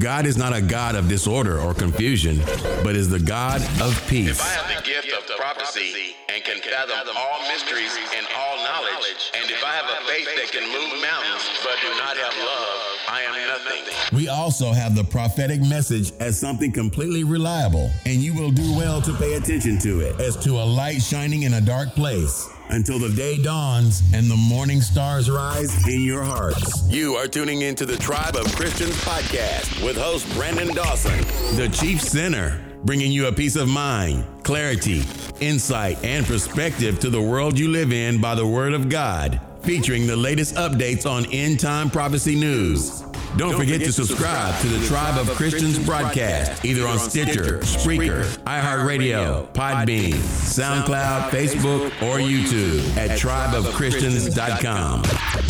God is not a God of disorder or confusion, but is the God of peace. If I have the gift of prophecy and can fathom all mysteries and all knowledge, and if I have a faith that can move mountains but do not have love, I am nothing. We also have the prophetic message as something completely reliable, and you will do well to pay attention to it as to a light shining in a dark place until the day dawns and the morning stars rise in your hearts. You are tuning into the Tribe of Christians podcast with host Brandon Dawson, the chief sinner, bringing you a peace of mind, clarity, insight, and perspective to the world you live in by the word of God, featuring the latest updates on end time prophecy news. Don't, forget, to subscribe to the Tribe of Christians broadcast, either on Stitcher, Spreaker, iHeartRadio, Podbean, SoundCloud, Facebook, or YouTube at tribeofchristians.com.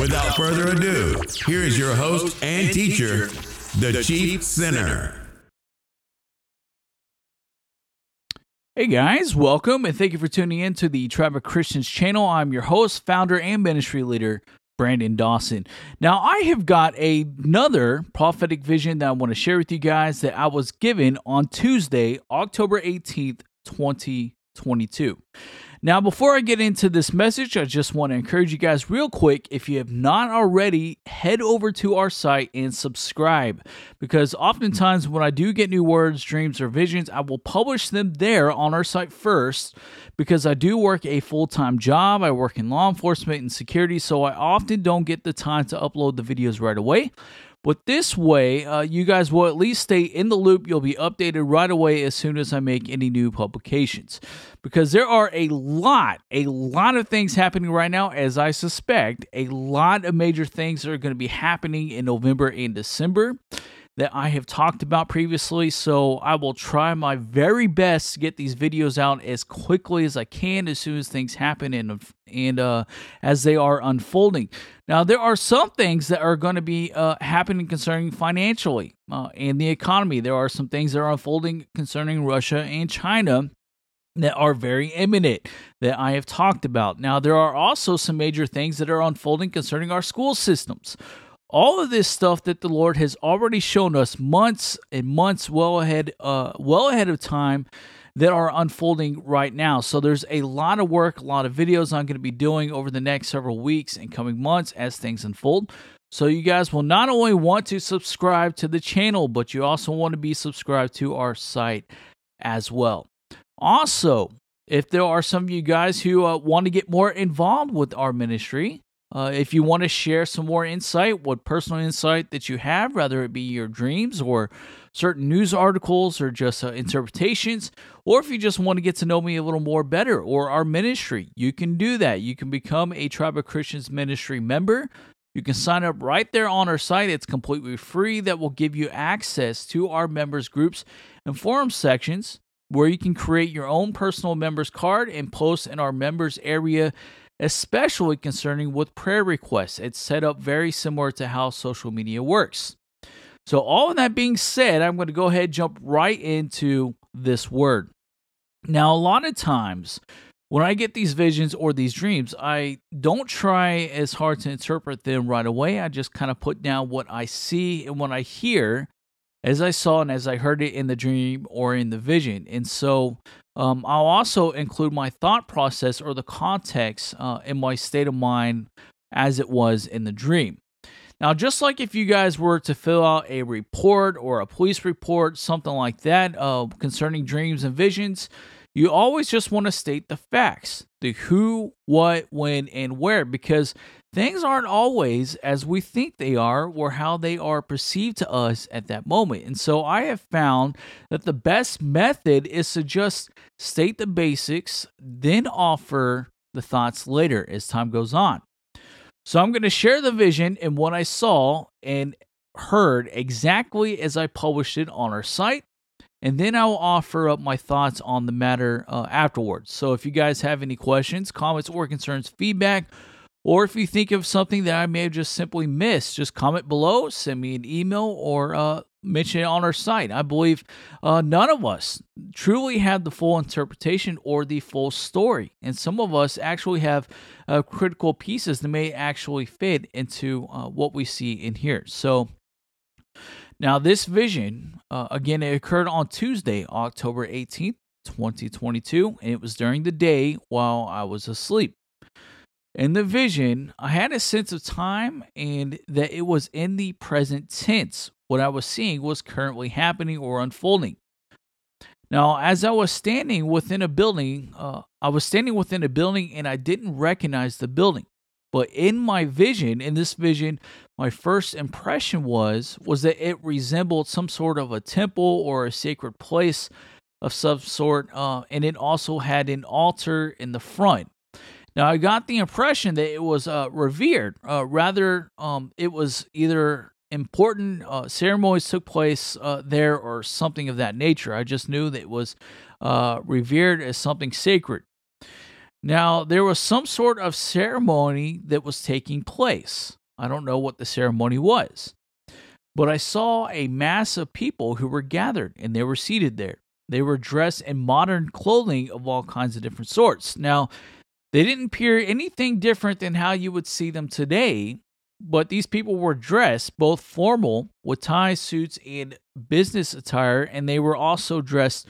Without further ado, here is your host and teacher, the Chief Sinner. Hey guys, welcome and thank you for tuning in to the Tribe of Christians channel. I'm your host, founder, and ministry leader, Brandon Dawson. Now, I have got another prophetic vision that I want to share with you guys that I was given on Tuesday, October 18th, 2022. Now, before I get into this message, I just want to encourage you guys, real quick, if you have not already, head over to our site and subscribe. Because oftentimes, when I do get new words, dreams, or visions, I will publish them there on our site first. Because I do work a full time job, I work in law enforcement and security, so I often don't get the time to upload the videos right away. But this way, uh, you guys will at least stay in the loop. You'll be updated right away as soon as I make any new publications. Because there are a lot, a lot of things happening right now, as I suspect, a lot of major things are going to be happening in November and December that I have talked about previously. So I will try my very best to get these videos out as quickly as I can as soon as things happen and and uh, as they are unfolding. Now there are some things that are going to be uh, happening concerning financially uh, and the economy. There are some things that are unfolding concerning Russia and China that are very imminent that I have talked about. Now, there are also some major things that are unfolding concerning our school systems all of this stuff that the Lord has already shown us months and months well ahead, uh, well ahead of time that are unfolding right now. So there's a lot of work, a lot of videos I'm going to be doing over the next several weeks and coming months as things unfold. So you guys will not only want to subscribe to the channel, but you also want to be subscribed to our site as well. Also, if there are some of you guys who uh, want to get more involved with our ministry, uh, if you want to share some more insight, what personal insight that you have, whether it be your dreams or certain news articles or just uh, interpretations, or if you just want to get to know me a little more better or our ministry, you can do that. You can become a Tribe of Christians ministry member. You can sign up right there on our site. It's completely free. That will give you access to our members groups and forum sections where you can create your own personal members card and post in our members area especially concerning with prayer requests. It's set up very similar to how social media works. So, all of that being said, I'm going to go ahead and jump right into this word. Now, a lot of times when I get these visions or these dreams, I don't try as hard to interpret them right away. I just kind of put down what I see and what I hear as I saw and as I heard it in the dream or in the vision. And so um, I'll also include my thought process or the context uh, in my state of mind as it was in the dream. Now, just like if you guys were to fill out a report or a police report, something like that, uh, concerning dreams and visions, you always just want to state the facts the who, what, when, and where, because things aren't always as we think they are or how they are perceived to us at that moment. And so I have found that the best method is to just state the basics, then offer the thoughts later as time goes on. So I'm going to share the vision and what I saw and heard exactly as I published it on our site. And then I will offer up my thoughts on the matter uh, afterwards. So if you guys have any questions, comments, or concerns, feedback, or if you think of something that I may have just simply missed, just comment below, send me an email, or uh, mention it on our site. I believe uh, none of us truly have the full interpretation or the full story. And some of us actually have uh, critical pieces that may actually fit into uh, what we see in here. So, Now, this vision, uh, again, it occurred on Tuesday, October 18th, 2022, and it was during the day while I was asleep. In the vision, I had a sense of time and that it was in the present tense. What I was seeing was currently happening or unfolding. Now, as I was standing within a building, uh, I was standing within a building and I didn't recognize the building. But in my vision, in this vision, my first impression was was that it resembled some sort of a temple or a sacred place of some sort, uh, and it also had an altar in the front. Now, I got the impression that it was uh, revered. Uh, rather, um, it was either important uh, ceremonies took place uh, there or something of that nature. I just knew that it was uh, revered as something sacred. Now, there was some sort of ceremony that was taking place. I don't know what the ceremony was, but I saw a mass of people who were gathered and they were seated there. They were dressed in modern clothing of all kinds of different sorts. Now, they didn't appear anything different than how you would see them today, but these people were dressed both formal with ties, suits, and business attire, and they were also dressed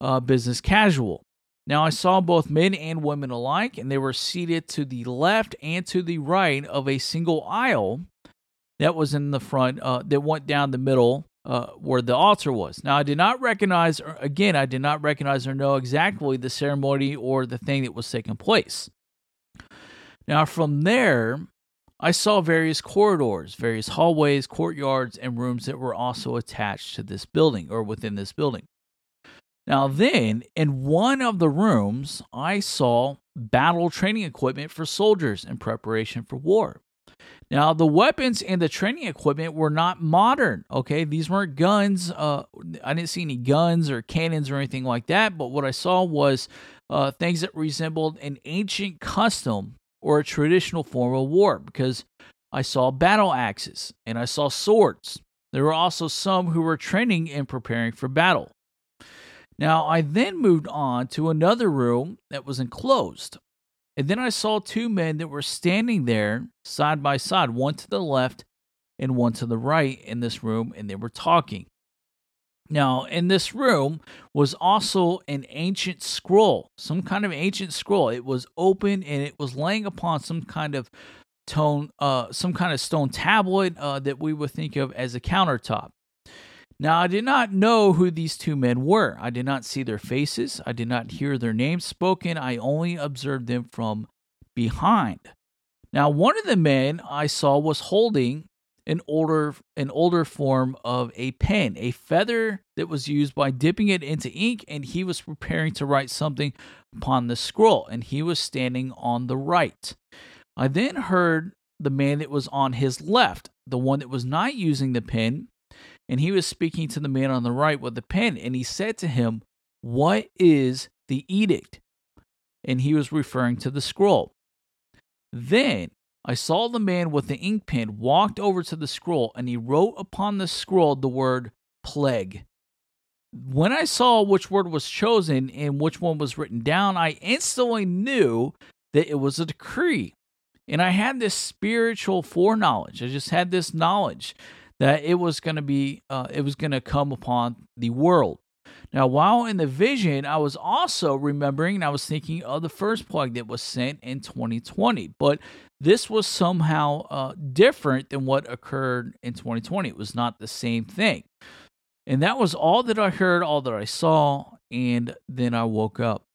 uh, business casual. Now, I saw both men and women alike, and they were seated to the left and to the right of a single aisle that was in the front, uh, that went down the middle uh, where the altar was. Now, I did not recognize, or, again, I did not recognize or know exactly the ceremony or the thing that was taking place. Now, from there, I saw various corridors, various hallways, courtyards, and rooms that were also attached to this building or within this building. Now, then, in one of the rooms, I saw battle training equipment for soldiers in preparation for war. Now, the weapons and the training equipment were not modern. Okay, these weren't guns. Uh, I didn't see any guns or cannons or anything like that. But what I saw was uh, things that resembled an ancient custom or a traditional form of war because I saw battle axes and I saw swords. There were also some who were training and preparing for battle. Now, I then moved on to another room that was enclosed. And then I saw two men that were standing there side by side, one to the left and one to the right in this room, and they were talking. Now, in this room was also an ancient scroll, some kind of ancient scroll. It was open and it was laying upon some kind of tone, uh, some kind of stone tablet uh, that we would think of as a countertop. Now, I did not know who these two men were. I did not see their faces. I did not hear their names spoken. I only observed them from behind. Now, one of the men I saw was holding an older an older form of a pen, a feather that was used by dipping it into ink, and he was preparing to write something upon the scroll, and he was standing on the right. I then heard the man that was on his left, the one that was not using the pen, and he was speaking to the man on the right with the pen, and he said to him, What is the edict? And he was referring to the scroll. Then I saw the man with the ink pen walked over to the scroll, and he wrote upon the scroll the word plague. When I saw which word was chosen and which one was written down, I instantly knew that it was a decree. And I had this spiritual foreknowledge. I just had this knowledge that it was going to be uh, it was going to come upon the world. Now while in the vision i was also remembering and i was thinking of the first plague that was sent in 2020 but this was somehow uh, different than what occurred in 2020 it was not the same thing. And that was all that i heard all that i saw and then i woke up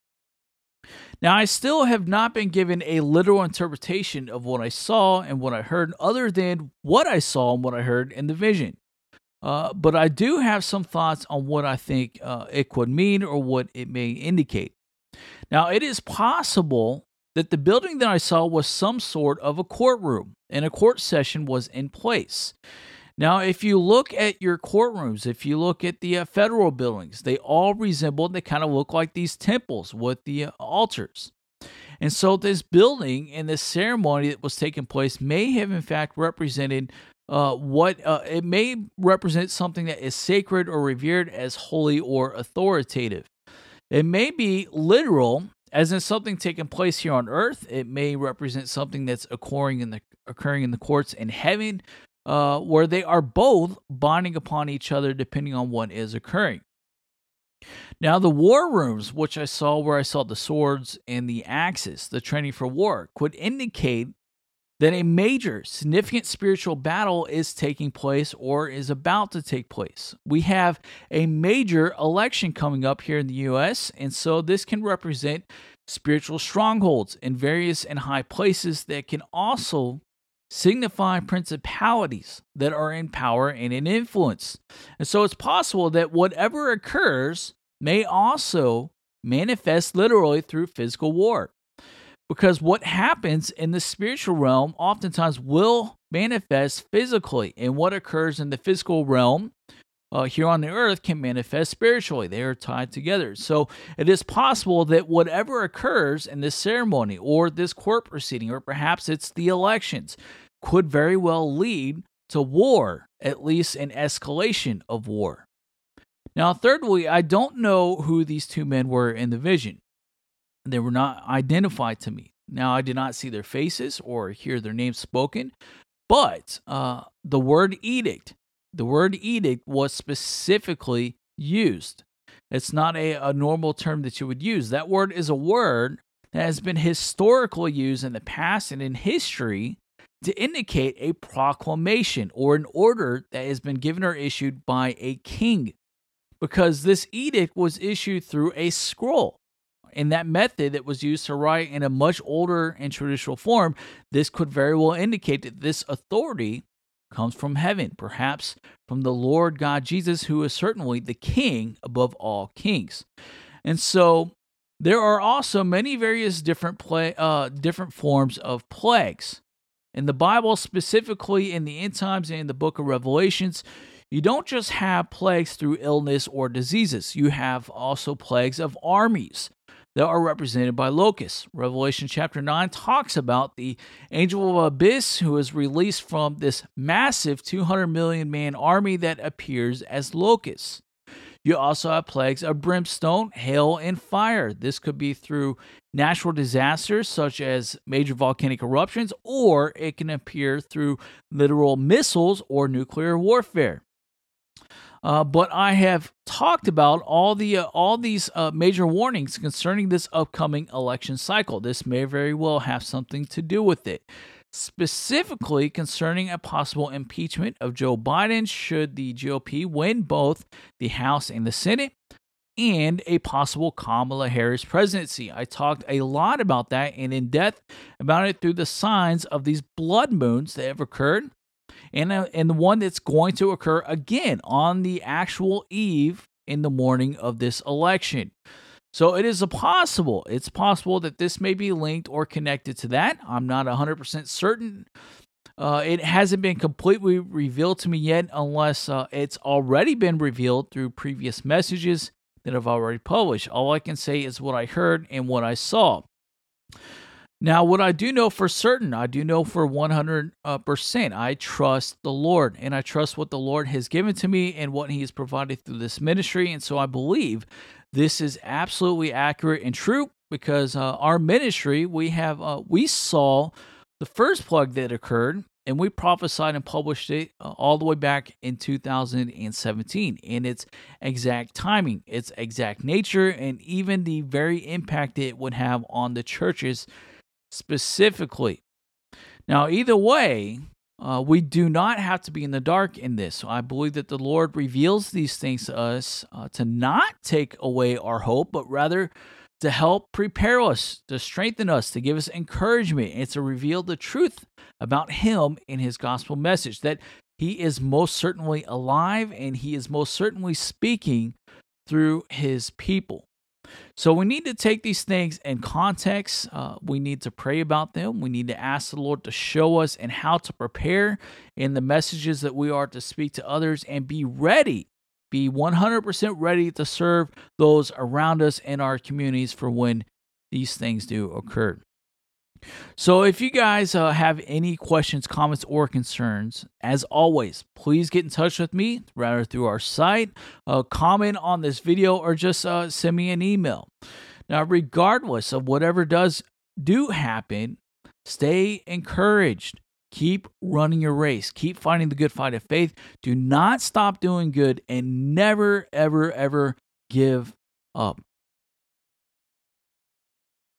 now, I still have not been given a literal interpretation of what I saw and what I heard, other than what I saw and what I heard in the vision. Uh, but I do have some thoughts on what I think uh, it could mean or what it may indicate. Now, it is possible that the building that I saw was some sort of a courtroom and a court session was in place. Now, if you look at your courtrooms, if you look at the uh, federal buildings, they all resemble, they kind of look like these temples with the uh, altars. And so, this building and this ceremony that was taking place may have, in fact, represented uh, what uh, it may represent something that is sacred or revered as holy or authoritative. It may be literal, as in something taking place here on earth. It may represent something that's occurring in the occurring in the courts in heaven uh, where they are both bonding upon each other depending on what is occurring. Now, the war rooms, which I saw where I saw the swords and the axes, the training for war, could indicate that a major, significant spiritual battle is taking place or is about to take place. We have a major election coming up here in the U.S., and so this can represent spiritual strongholds in various and high places that can also signify principalities that are in power and in influence. And so it's possible that whatever occurs may also manifest literally through physical war. Because what happens in the spiritual realm oftentimes will manifest physically, and what occurs in the physical realm uh, here on the earth can manifest spiritually. They are tied together. So it is possible that whatever occurs in this ceremony or this court proceeding, or perhaps it's the elections, could very well lead to war, at least an escalation of war. Now, thirdly, I don't know who these two men were in the vision. They were not identified to me. Now, I did not see their faces or hear their names spoken, but uh, the word edict, the word edict was specifically used. It's not a, a normal term that you would use. That word is a word that has been historically used in the past and in history to indicate a proclamation or an order that has been given or issued by a king because this edict was issued through a scroll. In that method that was used to write in a much older and traditional form, this could very well indicate that this authority comes from heaven, perhaps from the Lord God Jesus, who is certainly the king above all kings. And so there are also many various different play, uh, different forms of plagues. In the Bible, specifically in the end times and in the book of Revelations, you don't just have plagues through illness or diseases, you have also plagues of armies that are represented by locusts. Revelation chapter 9 talks about the angel of abyss who is released from this massive 200 million man army that appears as locusts. You also have plagues of brimstone, hail, and fire. This could be through natural disasters such as major volcanic eruptions, or it can appear through literal missiles or nuclear warfare. Uh, but I have talked about all the uh, all these uh, major warnings concerning this upcoming election cycle. This may very well have something to do with it, specifically concerning a possible impeachment of Joe Biden should the GOP win both the House and the Senate. And a possible Kamala Harris presidency. I talked a lot about that and in depth about it through the signs of these blood moons that have occurred and, uh, and the one that's going to occur again on the actual eve in the morning of this election. So it is possible. It's possible that this may be linked or connected to that. I'm not 100% certain. Uh, it hasn't been completely revealed to me yet, unless uh, it's already been revealed through previous messages that I've already published. All I can say is what I heard and what I saw. Now, what I do know for certain, I do know for 100%, uh, I trust the Lord and I trust what the Lord has given to me and what He has provided through this ministry. And so I believe this is absolutely accurate and true because uh, our ministry, we have, uh, we saw the first plug that occurred and we prophesied and published it uh, all the way back in 2017 in its exact timing, its exact nature, and even the very impact it would have on the churches specifically. Now, either way, uh, we do not have to be in the dark in this. So I believe that the Lord reveals these things to us uh, to not take away our hope, but rather to help prepare us, to strengthen us, to give us encouragement, and to reveal the truth about Him in His gospel message that He is most certainly alive and He is most certainly speaking through His people. So we need to take these things in context. Uh, we need to pray about them. We need to ask the Lord to show us and how to prepare in the messages that we are to speak to others and be ready, be 100% ready to serve those around us in our communities for when these things do occur. So, if you guys uh, have any questions, comments, or concerns, as always, please get in touch with me, rather through our site, uh, comment on this video, or just uh, send me an email. Now, regardless of whatever does do happen, stay encouraged. Keep running your race. Keep fighting the good fight of faith. Do not stop doing good and never, ever, ever give up.